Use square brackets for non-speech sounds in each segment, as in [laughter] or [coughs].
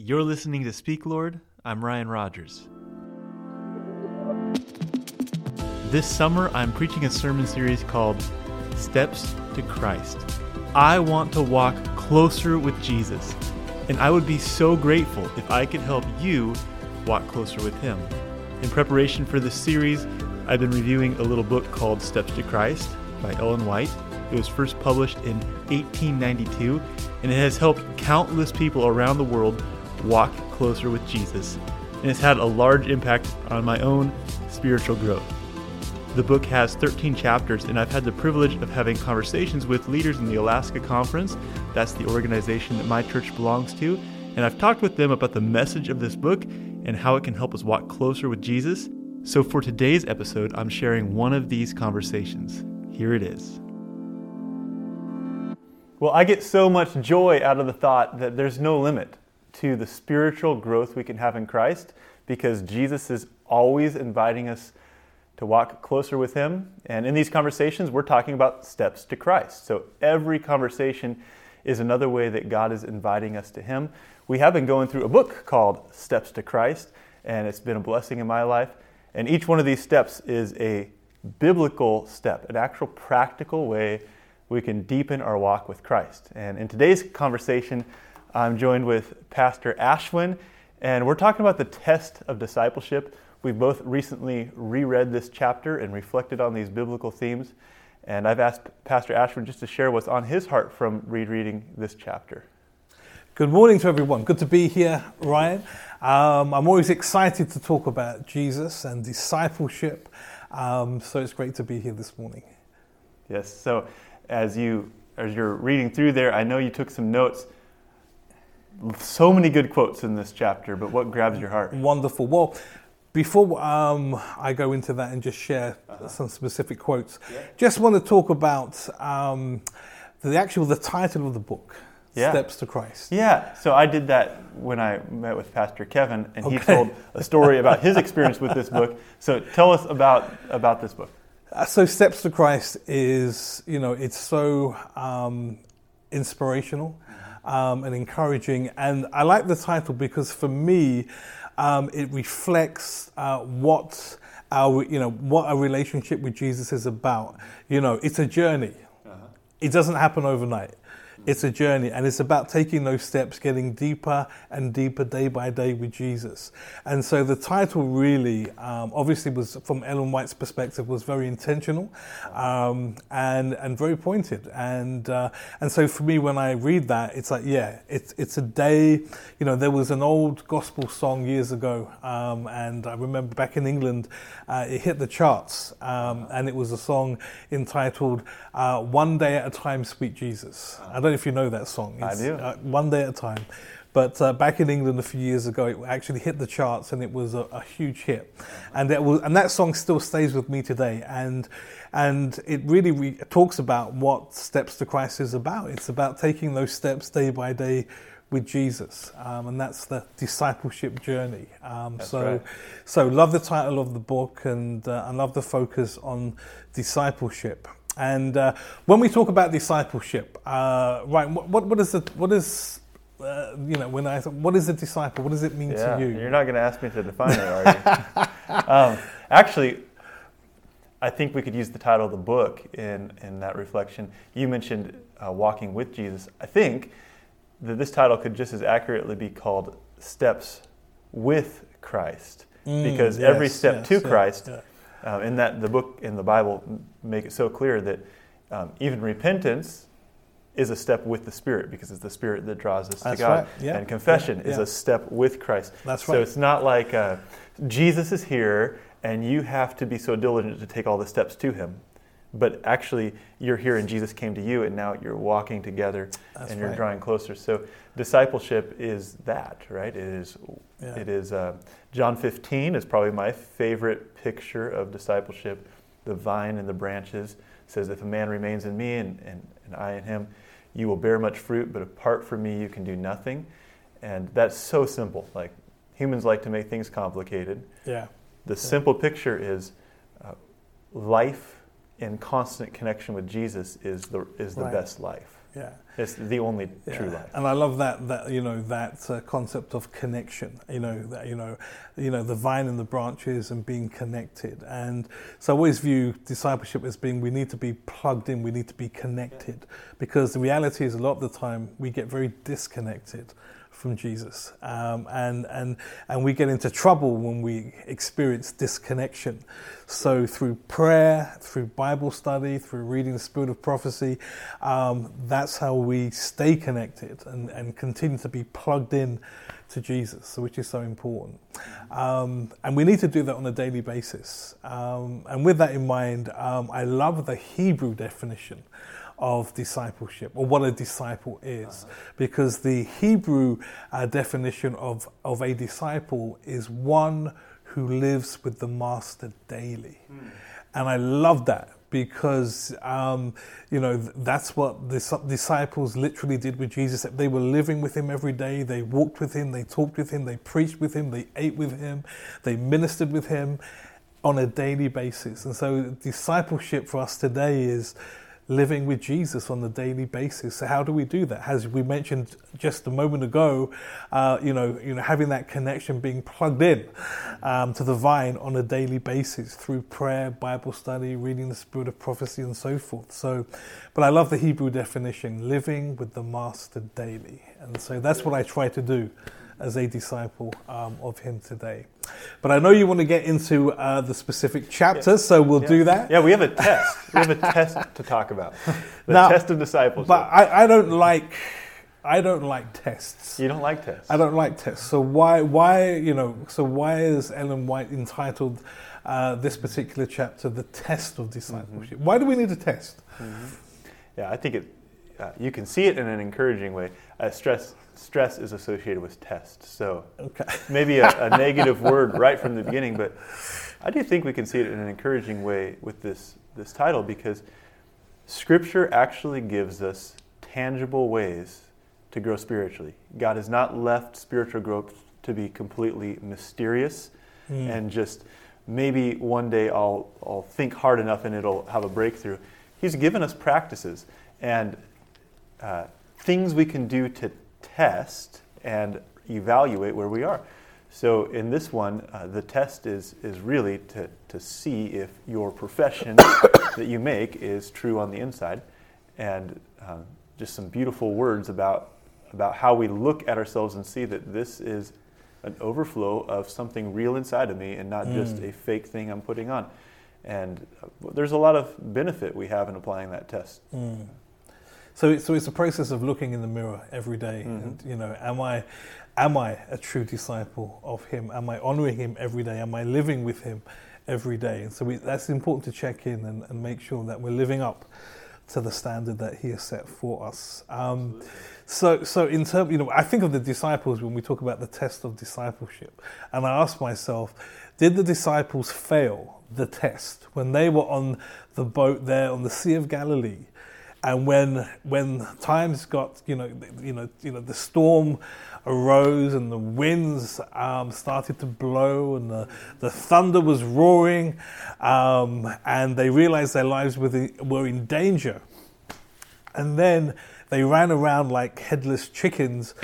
You're listening to Speak Lord. I'm Ryan Rogers. This summer, I'm preaching a sermon series called Steps to Christ. I want to walk closer with Jesus, and I would be so grateful if I could help you walk closer with Him. In preparation for this series, I've been reviewing a little book called Steps to Christ by Ellen White. It was first published in 1892, and it has helped countless people around the world walk closer with Jesus, and it's had a large impact on my own spiritual growth. The book has 13 chapters, and I've had the privilege of having conversations with leaders in the Alaska Conference. That's the organization that my church belongs to. And I've talked with them about the message of this book and how it can help us walk closer with Jesus. So for today's episode, I'm sharing one of these conversations. Here it is. Well, I get so much joy out of the thought that there's no limit to the spiritual growth we can have in Christ because Jesus is always inviting us to walk closer with Him. And in these conversations, we're talking about steps to Christ. So every conversation is another way that God is inviting us to Him. We have been going through a book called Steps to Christ, and it's been a blessing in my life. And each one of these steps is a biblical step, an actual practical way we can deepen our walk with Christ. And in today's conversation, I'm joined with Pastor Ashwin, and we're talking about the test of discipleship. We've both recently reread this chapter and reflected on these biblical themes. And I've asked Pastor Ashwin just to share what's on his heart from rereading this chapter. Good morning to everyone. Good to be here, Ryan. Um, I'm always excited to talk about Jesus and discipleship. Um, so it's great to be here this morning. Yes. So as you as you're reading through there, I know you took some notes. So many good quotes in this chapter, but what grabs your heart? Wonderful. Well, before um, I go into that and just share uh-huh. some specific quotes, yeah. just want to talk about um, the actual the title of the book. Yeah. Steps to Christ. Yeah. So I did that when I met with Pastor Kevin, and okay. he told a story about his experience with this book. So tell us about about this book. Uh, so Steps to Christ is, you know, it's so um, inspirational um, and encouraging. And I like the title because for me, um, it reflects uh, what our, you know, what our relationship with Jesus is about. You know, it's a journey. Uh-huh. It doesn't happen overnight. It's a journey, and it's about taking those steps, getting deeper and deeper day by day with Jesus. And so the title really, um, obviously, was from Ellen White's perspective, was very intentional um, and and very pointed. And uh, and so for me, when I read that, it's like, yeah, it's it's a day. You know, there was an old gospel song years ago, um, and I remember back in England, uh, it hit the charts, um, and it was a song entitled uh, "One Day at a Time, Sweet Jesus." I don't if you know that song. It's, I do. Uh, one day at a time. But uh, back in England a few years ago, it actually hit the charts and it was a, a huge hit. And that was, and that song still stays with me today. And and it really re- talks about what Steps to Christ is about. It's about taking those steps day by day with Jesus, um, and that's the discipleship journey. Um, so, right. so love the title of the book, and uh, I love the focus on discipleship. And uh, when we talk about discipleship, uh, right, what, what is the, what is uh, you know, when I what is a disciple? What does it mean yeah, to you? You're not going to ask me to define it, are you? [laughs] um, actually, I think we could use the title of the book in in that reflection. You mentioned uh, walking with Jesus. I think that this title could just as accurately be called "Steps with Christ," mm, because yes, every step yes, to Christ. Yeah, yeah uh, in that the book in the Bible make it so clear that um, even repentance is a step with the Spirit because it's the Spirit that draws us That's to God. Right. Yeah. And confession yeah. is a step with Christ. That's right. So it's not like uh, Jesus is here and you have to be so diligent to take all the steps to Him. But actually, you're here and Jesus came to you, and now you're walking together That's and you're right. drawing closer. So, discipleship is that, right? It is. Yeah. It is. Uh, John 15 is probably my favorite picture of discipleship. The vine and the branches says, "If a man remains in me and, and, and I in him, you will bear much fruit. But apart from me, you can do nothing." And that's so simple. Like humans like to make things complicated. Yeah. The yeah. simple picture is uh, life in constant connection with Jesus is the is the right. best life. Yeah. It's the only Yeah. true life. And I love that that you know that uh, concept of connection. You know that you know you know the vine and the branches and being connected. And so I always view discipleship as being we need to be plugged in. We need to be connected because the reality is a lot of the time we get very disconnected from Jesus, um, and and and we get into trouble when we experience disconnection. So through prayer, through Bible study, through reading the Spirit of Prophecy, um, that's how we stay connected and, and continue to be plugged in to Jesus, which is so important. Um, and we need to do that on a daily basis. Um, and with that in mind, um, I love the Hebrew definition of discipleship or what a disciple is because the Hebrew uh, definition of, of a disciple is one who lives with the master daily. And I love that because, um, you know, that's what the disciples literally did with Jesus. They were living with him every day. They walked with him. They talked with him. They preached with him. They ate with him. They ministered with him on a daily basis. And so discipleship for us today is living with Jesus on a daily basis. So how do we do that? As we mentioned just a moment ago, uh, you know, you know, having that connection, being plugged in um, to the vine on a daily basis through prayer, Bible study, reading the Spirit of prophecy, and so forth. So, but I love the Hebrew definition: living with the Master daily, and so that's what I try to do as a disciple um, of Him today. But I know you want to get into uh, the specific chapters, so we'll do that. Yeah, we have a test. We have a test to talk about. [laughs] The Now- test of discipleship. But I, I don't like I don't like tests. you don't like tests. I don't like tests. So why why you know so why is Ellen White entitled uh, this particular chapter the test of discipleship? Why do we need a test? Yeah, I think it. Uh, you can see it in an encouraging way. Uh, stress stress is associated with test, so Okay. [laughs] maybe a, a negative word right from the beginning. But I do think we can see it in an encouraging way with this this title because Scripture actually gives us tangible ways to grow spiritually. God has not left spiritual growth to be completely mysterious Mm. and just maybe one day I'll, I'll think hard enough and it'll have a breakthrough. He's given us practices and uh, things we can do to test and evaluate where we are. So in this one, uh, the test is, is really to, to see if your profession [coughs] that you make is true on the inside. And um, just some beautiful words about, about how we look at ourselves and see that this is an overflow of something real inside of me and not just a fake thing I'm putting on. And uh, there's a lot of benefit we have in applying that test. So, so it's a process of looking in the mirror every day, and you know, am I, am I a true disciple of Him? Am I honoring Him every day? Am I living with Him every day? And so we, that's important to check in and, and make sure that we're living up to the standard that He has set for us. Um, so, so in terms, you know, I think of the disciples when we talk about the test of discipleship, and I ask myself, did the disciples fail the test when they were on the boat there on the Sea of Galilee? And when when times got you know you know you know the storm arose and the winds um, started to blow and the, the thunder was roaring um, and they realized their lives were, the, were in danger. And then they ran around like headless chickens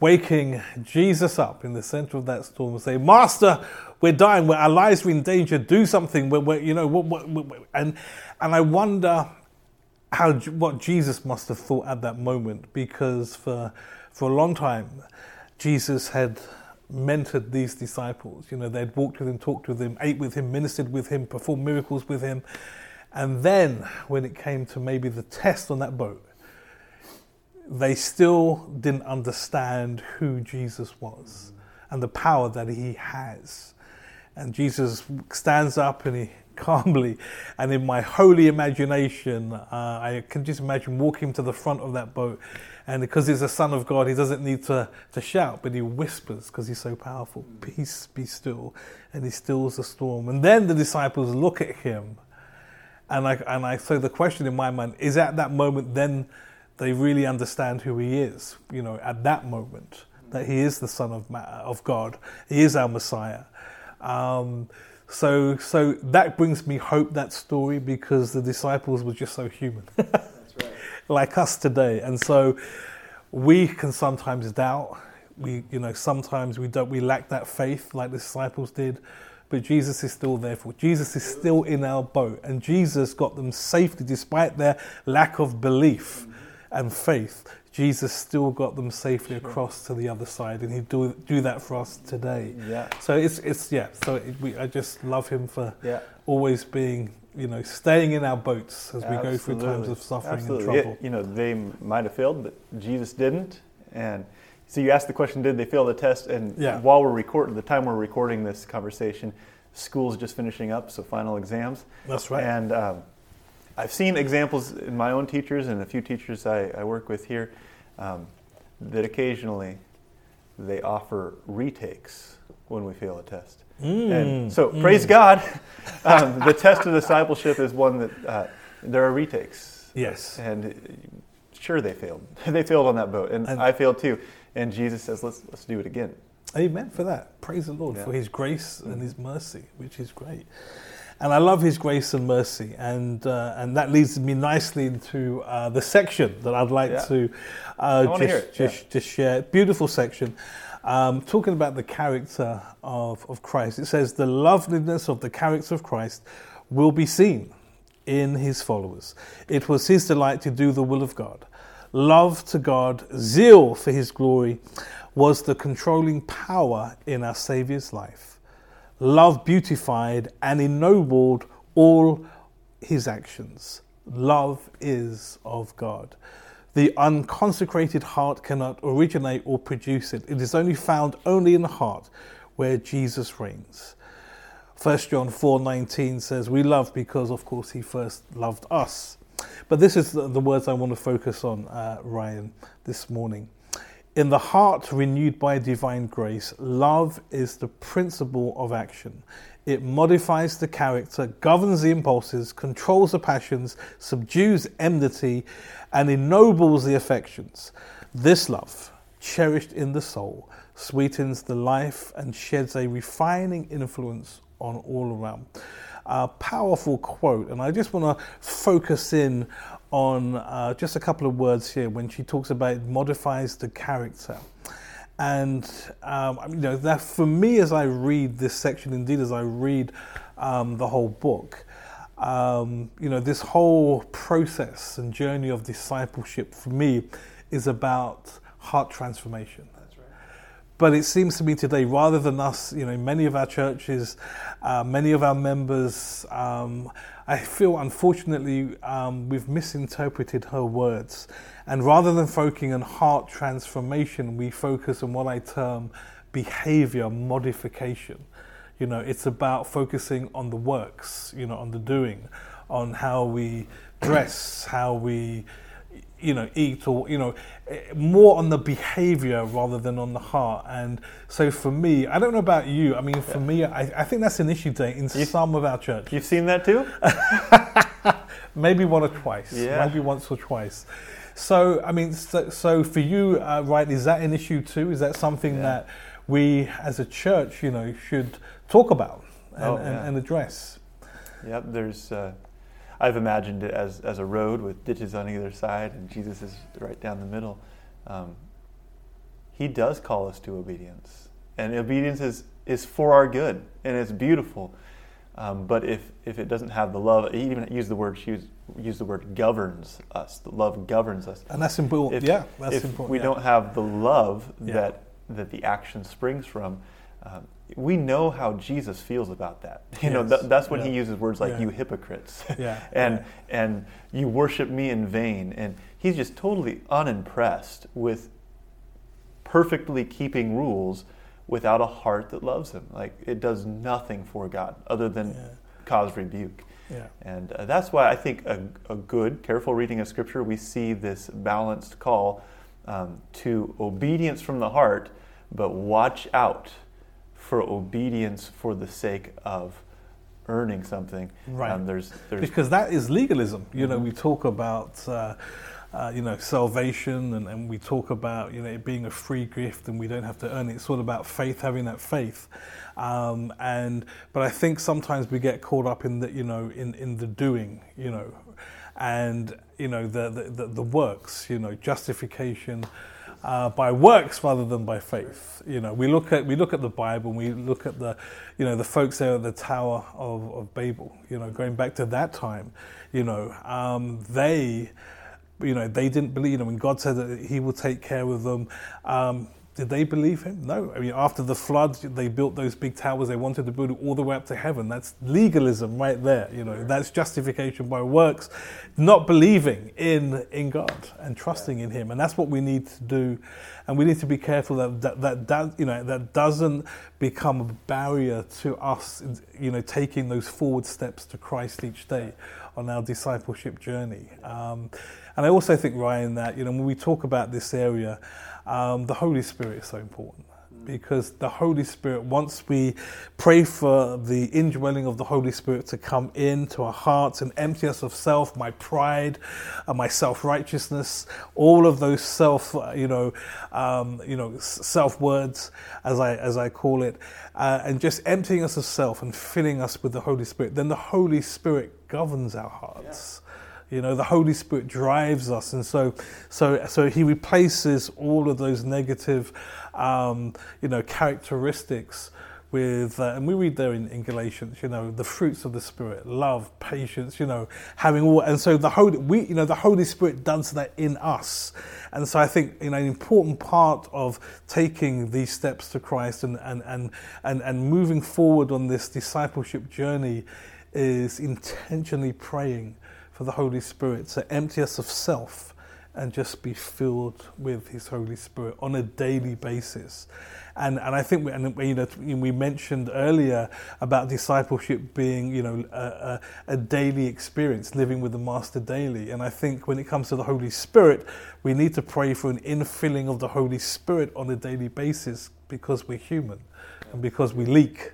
waking Jesus up in the center of that storm and say master we're dying. Our lives are in danger. Do something. We're, we're, you know what, and and I wonder how what Jesus must have thought at that moment because for for a long time Jesus had mentored these disciples. You know they'd walked with him talked with him ate with him ministered with him performed miracles with him. And then when it came to maybe the test on that boat they still didn't understand who Jesus was and the power that he has and Jesus stands up and he [laughs] calmly, and in my holy imagination, uh, I can just imagine walking to the front of that boat. And because he's a son of God, he doesn't need to, to shout, but he whispers because he's so powerful, Peace, be still. And he stills the storm. And then the disciples look at him. And I, and I, so the question in my mind is at that moment, then they really understand who he is, you know, at that moment, that he is the Son of, of God, he is our Messiah. Um, so, so that brings me hope, that story, because the disciples were just so human. [laughs] That's right. [laughs] like us today. And so we can sometimes doubt. We, you know, sometimes we don't. We lack that faith, like the disciples did. But Jesus is still there for. Jesus is still in our boat, and Jesus got them safely despite their lack of belief and faith. Jesus still got them safely sure. across to the other side, and He do do that for us today. Yeah. So it's it's yeah. So it, we, I just love Him for yeah. always being you know staying in our boats as we go through times of suffering Absolutely. and trouble. It, you know they might have failed, but Jesus didn't. And so you asked the question, did they fail the test? And yeah. while we're recording, the time we're recording this conversation, school's just finishing up, so final exams. That's right. And um, I've seen examples in my own teachers and a few teachers I, I work with here um, that occasionally they offer retakes when we fail a test. Mm, and so, mm. praise God, [laughs] um, the test of discipleship is one that uh, there are retakes. Yes. And sure, they failed. [laughs] they failed on that boat, and, and, I failed too. And Jesus says, let's, let's do it again. Amen for that. Praise the Lord yeah. for His grace and His mercy, which is great. And I love His grace and mercy, and uh, and that leads me nicely into uh, the section that I'd like yeah. to uh, just just, yeah. just share. Beautiful section, um, talking about the character of of Christ. It says the loveliness of the character of Christ will be seen in His followers. It was His delight to do the will of God, love to God, zeal for His glory, was the controlling power in our Saviour's life Love beautified and ennobled all his actions. Love is of God. The unconsecrated heart cannot originate or produce it. It is only found only in the heart where Jesus reigns. 1 John 4:19 says we love because of course he first loved us. But this is the, words I want to focus on uh, Ryan this morning. In the heart renewed by divine grace, love is the principle of action. It modifies the character, governs the impulses, controls the passions, subdues enmity, and ennobles the affections. This love, cherished in the soul, sweetens the life and sheds a refining influence on all around. A powerful quote, and I just want to focus in on uh, just a couple of words here when she talks about it modifies the character. And um, you know that for me, as I read this section, indeed as I read um, the whole book, um, you know this whole process and journey of discipleship for me is about heart transformation. But it seems to me today, rather than us, you know, many of our churches, uh, many of our members, um, I feel unfortunately um, we've misinterpreted her words. And rather than focusing on heart transformation, we focus on what I term behavior modification. You know, it's about focusing on the works, you know, on the doing, on how we dress, how we you know eat or you know more on the behavior rather than on the heart. And so for me i don't know about you i mean for yeah. me I, I, think that's an issue today in you, some of our church you've seen that too? [laughs] Maybe one or twice. Yeah. maybe once or twice. So i mean so, so for you uh, right is that an issue too? Is that something yeah. that we as a church you know should talk about and, oh, and, and address? Yep there's uh, I've imagined it as, as a road with ditches on either side, and Jesus is right down the middle. Um, he does call us to obedience, and obedience is, is for our good, and it's beautiful. Um, but if, if it doesn't have the love, he even used the word use, use the word governs us. The love governs us, and that's important. If, yeah, that's if important. we yeah. don't have the love yeah. that that the action springs from, um, we know how Jesus feels about that. [laughs] You yes. know, th- that's when yeah. he uses words like yeah. "you hypocrites," [laughs] yeah. and and you worship me in vain, and he's just totally unimpressed with perfectly keeping rules without a heart that loves him. Like it does nothing for God other than cause rebuke. Yeah. And uh, that's why I think a, a, good, careful reading of Scripture, we see this balanced call um, to obedience from the heart, but watch out for obedience for the sake of earning something. Right. Um, there's, there's because that is legalism. You know, we talk about. Uh, uh, you know, salvation, and, and we talk about you know it being a free gift, and we don't have to earn it. It's all about faith, having that faith, um, and but I think sometimes we get caught up in the you know in in the doing, you know, and you know the the, the, the works, you know, justification. Uh, by works rather than by faith. You know, we look at we look at the Bible and we look at the, you know, the folks there at the Tower of, of Babel. You know, going back to that time, you know, um, they, you know, they didn't believe. You know, when God said that He will take care of them. Um, did they believe him? No. I mean, after the flood, they built those big towers. They wanted to build it all the way up to heaven. That's legalism right there. You know, that's justification by works, not believing in in God and trusting in Him. And that's what we need to do. And we need to be careful that that, that, that you know that doesn't become a barrier to us. You know, taking those forward steps to Christ each day on our discipleship journey. Um, and I also think, Ryan, that you know when we talk about this area. Um, the Holy Spirit is so important because the Holy Spirit, once we pray for the indwelling of the Holy Spirit to come into our hearts and empty us of self, my pride, uh, my self righteousness, all of those self, uh, you know, um, you know, self words, as I as I call it, uh, and just emptying us of self and filling us with the Holy Spirit, then the Holy Spirit governs our hearts. Yeah you know, the Holy Spirit drives us, and so, so, so He replaces all of those negative, um, you know, characteristics with, uh, and we read there in, in, Galatians, you know, the fruits of the Spirit, love, patience, you know, having all, and so the Holy, we, you know, the Holy Spirit does that in us, and so I think, you know, an important part of taking these steps to Christ and and and and, and moving forward on this discipleship journey is intentionally praying for the Holy Spirit to empty us of self and just be filled with His Holy Spirit on a daily basis. And, and I think we, and, you know, we mentioned earlier about discipleship being you know a, a, a, daily experience, living with the Master daily. And I think when it comes to the Holy Spirit, we need to pray for an infilling of the Holy Spirit on a daily basis because we're human and because we leak.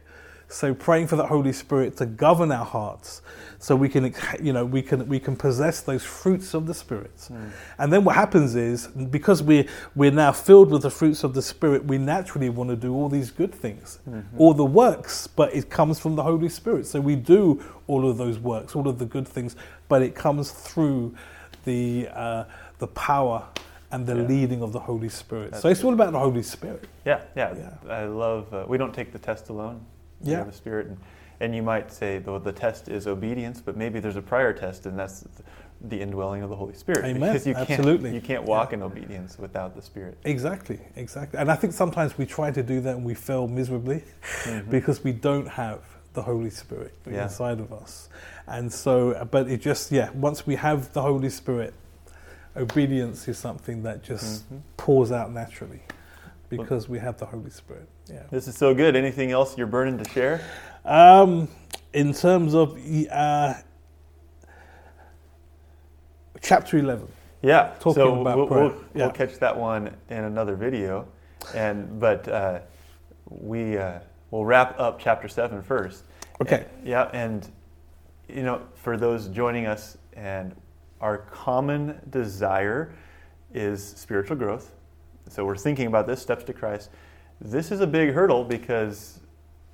So praying for the Holy Spirit to govern our hearts, so we can, you know, we can we can possess those fruits of the Spirit. Mm. And then what happens is because we we're now filled with the fruits of the Spirit, we naturally want to do all these good things, mm-hmm. all the works, but it comes from the Holy Spirit. So we do all of those works, all of the good things, but it comes through the uh, the power and the yeah. leading of the Holy Spirit. That's so it's all about the Holy Spirit. Yeah, yeah. yeah. I love. Uh, we don't take the test alone yeah. the Spirit. And, and you might say, though, the test is obedience, but maybe there's a prior test, and that's the indwelling of the Holy Spirit. Amen. Because you Absolutely. Can't, you can't walk yeah. in obedience without the Spirit. Exactly, exactly. And I think sometimes we try to do that and we fail miserably mm-hmm. [laughs] because we don't have the Holy Spirit yeah. inside of us. And so, but it just, yeah, once we have the Holy Spirit, obedience is something that just mm-hmm. pours out naturally because we have the Holy Spirit. Yeah. This is so good. Anything else you're burning to share? Um, in terms of uh, chapter 11. Yeah. Talking so about we'll, prayer. We'll, yeah. we'll, catch that one in another video. And but uh, we uh, will wrap up chapter 7 first. Okay. And, yeah, and you know, for those joining us and our common desire is spiritual growth so we're thinking about this steps to Christ. This is a big hurdle because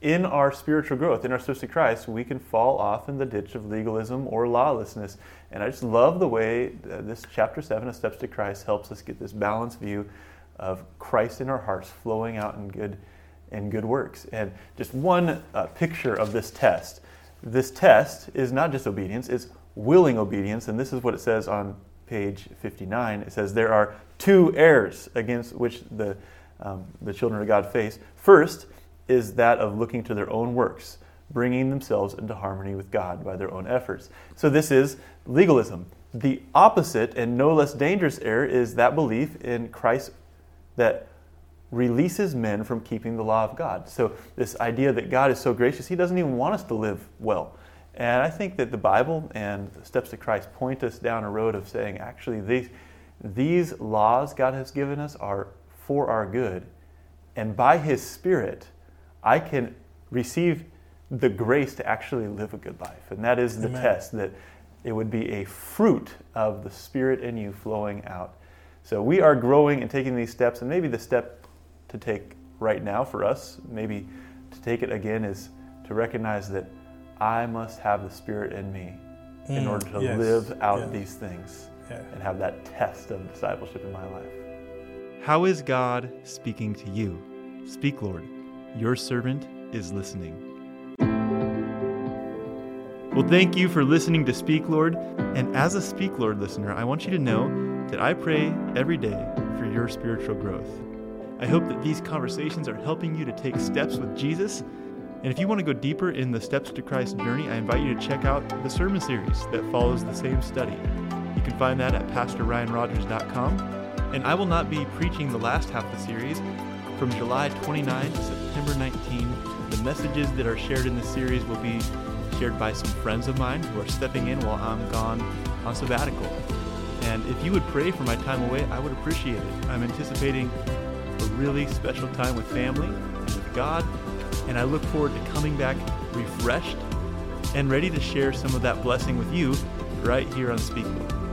in our spiritual growth, in our steps to Christ, we can fall off in the ditch of legalism or lawlessness. And I just love the way this chapter 7 of Steps to Christ helps us get this balanced view of Christ in our hearts flowing out in good in good works. And just one uh, picture of this test. This test is not just obedience, it's willing obedience. And this is what it says on page 59. It says, There are two errors against which the, um, the children of God face. First is that of looking to their own works, bringing themselves into harmony with God by their own efforts. So this is legalism. The opposite and no less dangerous error is that belief in Christ that releases men from keeping the law of God. So this idea that God is so gracious, he doesn't even want us to live well. And I think that the Bible and the steps to Christ point us down a road of saying, actually, these, these laws God has given us are for our good. And by His Spirit, I can receive the grace to actually live a good life. And that is the Amen. test that it would be a fruit of the Spirit in you flowing out. So we are growing and taking these steps, and maybe the step to take right now for us, maybe to take it again, is to recognize that I must have the Spirit in me in Mm, order to yes, live out yeah. these things Yeah. and have that test of discipleship in my life. How is God speaking to you? Speak, Lord. Your servant is listening. Well, thank you for listening to Speak Lord. And as a Speak Lord listener, I want you to know that I pray every day for your spiritual growth. I hope that these conversations are helping you to take steps with Jesus. And if you want to go deeper in the Steps to Christ journey, I invite you to check out the sermon series that follows the same study. You can find that at PastorRyanRogers.com. And I will not be preaching the last half of the series from July 29 to September 19. The messages that are shared in the series will be shared by some friends of mine who are stepping in while I'm gone on sabbatical. And if you would pray for my time away, I would appreciate it. I'm anticipating a really special time with family and with God, and I look forward to coming back refreshed and ready to share some of that blessing with you right here on Speak Lord.